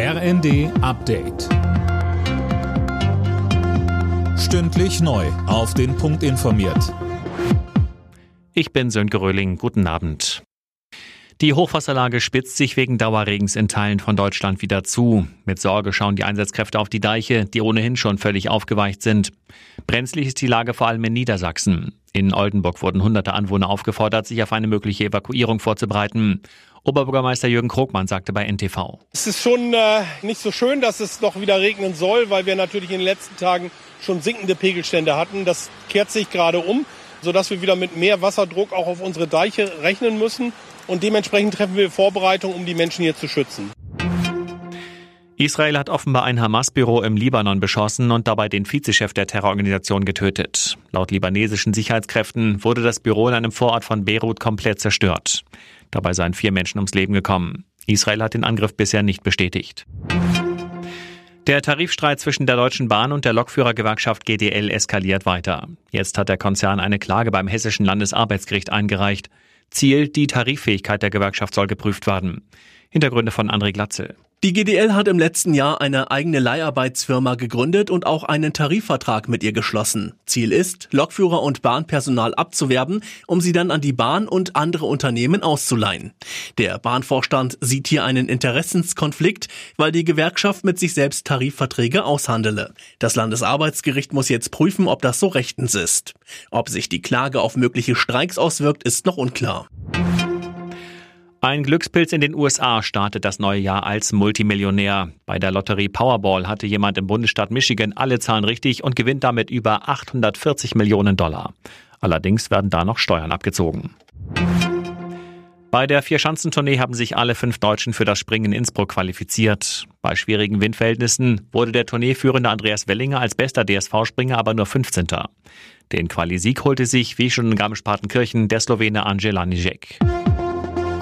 RND Update. Stündlich neu. Auf den Punkt informiert. Ich bin Sönke Röhling. Guten Abend. Die Hochwasserlage spitzt sich wegen Dauerregens in Teilen von Deutschland wieder zu. Mit Sorge schauen die Einsatzkräfte auf die Deiche, die ohnehin schon völlig aufgeweicht sind. Brenzlig ist die Lage vor allem in Niedersachsen. In Oldenburg wurden hunderte Anwohner aufgefordert, sich auf eine mögliche Evakuierung vorzubereiten. Oberbürgermeister Jürgen Krogmann sagte bei NTV. Es ist schon äh, nicht so schön, dass es noch wieder regnen soll, weil wir natürlich in den letzten Tagen schon sinkende Pegelstände hatten. Das kehrt sich gerade um, sodass wir wieder mit mehr Wasserdruck auch auf unsere Deiche rechnen müssen. Und dementsprechend treffen wir Vorbereitungen, um die Menschen hier zu schützen. Israel hat offenbar ein Hamas-Büro im Libanon beschossen und dabei den Vizechef der Terrororganisation getötet. Laut libanesischen Sicherheitskräften wurde das Büro in einem Vorort von Beirut komplett zerstört. Dabei seien vier Menschen ums Leben gekommen. Israel hat den Angriff bisher nicht bestätigt. Der Tarifstreit zwischen der Deutschen Bahn und der Lokführergewerkschaft GDL eskaliert weiter. Jetzt hat der Konzern eine Klage beim Hessischen Landesarbeitsgericht eingereicht. Ziel, die Tariffähigkeit der Gewerkschaft soll geprüft werden. Hintergründe von André Glatzel. Die GDL hat im letzten Jahr eine eigene Leiharbeitsfirma gegründet und auch einen Tarifvertrag mit ihr geschlossen. Ziel ist, Lokführer und Bahnpersonal abzuwerben, um sie dann an die Bahn und andere Unternehmen auszuleihen. Der Bahnvorstand sieht hier einen Interessenskonflikt, weil die Gewerkschaft mit sich selbst Tarifverträge aushandele. Das Landesarbeitsgericht muss jetzt prüfen, ob das so rechtens ist. Ob sich die Klage auf mögliche Streiks auswirkt, ist noch unklar. Ein Glückspilz in den USA startet das neue Jahr als Multimillionär. Bei der Lotterie Powerball hatte jemand im Bundesstaat Michigan alle Zahlen richtig und gewinnt damit über 840 Millionen Dollar. Allerdings werden da noch Steuern abgezogen. Bei der Vierschanzentournee haben sich alle fünf Deutschen für das Springen in Innsbruck qualifiziert. Bei schwierigen Windverhältnissen wurde der Tourneeführende Andreas Wellinger als bester DSV-Springer aber nur 15. Den Qualisieg holte sich, wie schon in Garmisch-Partenkirchen, der Slowene Angela Nijek.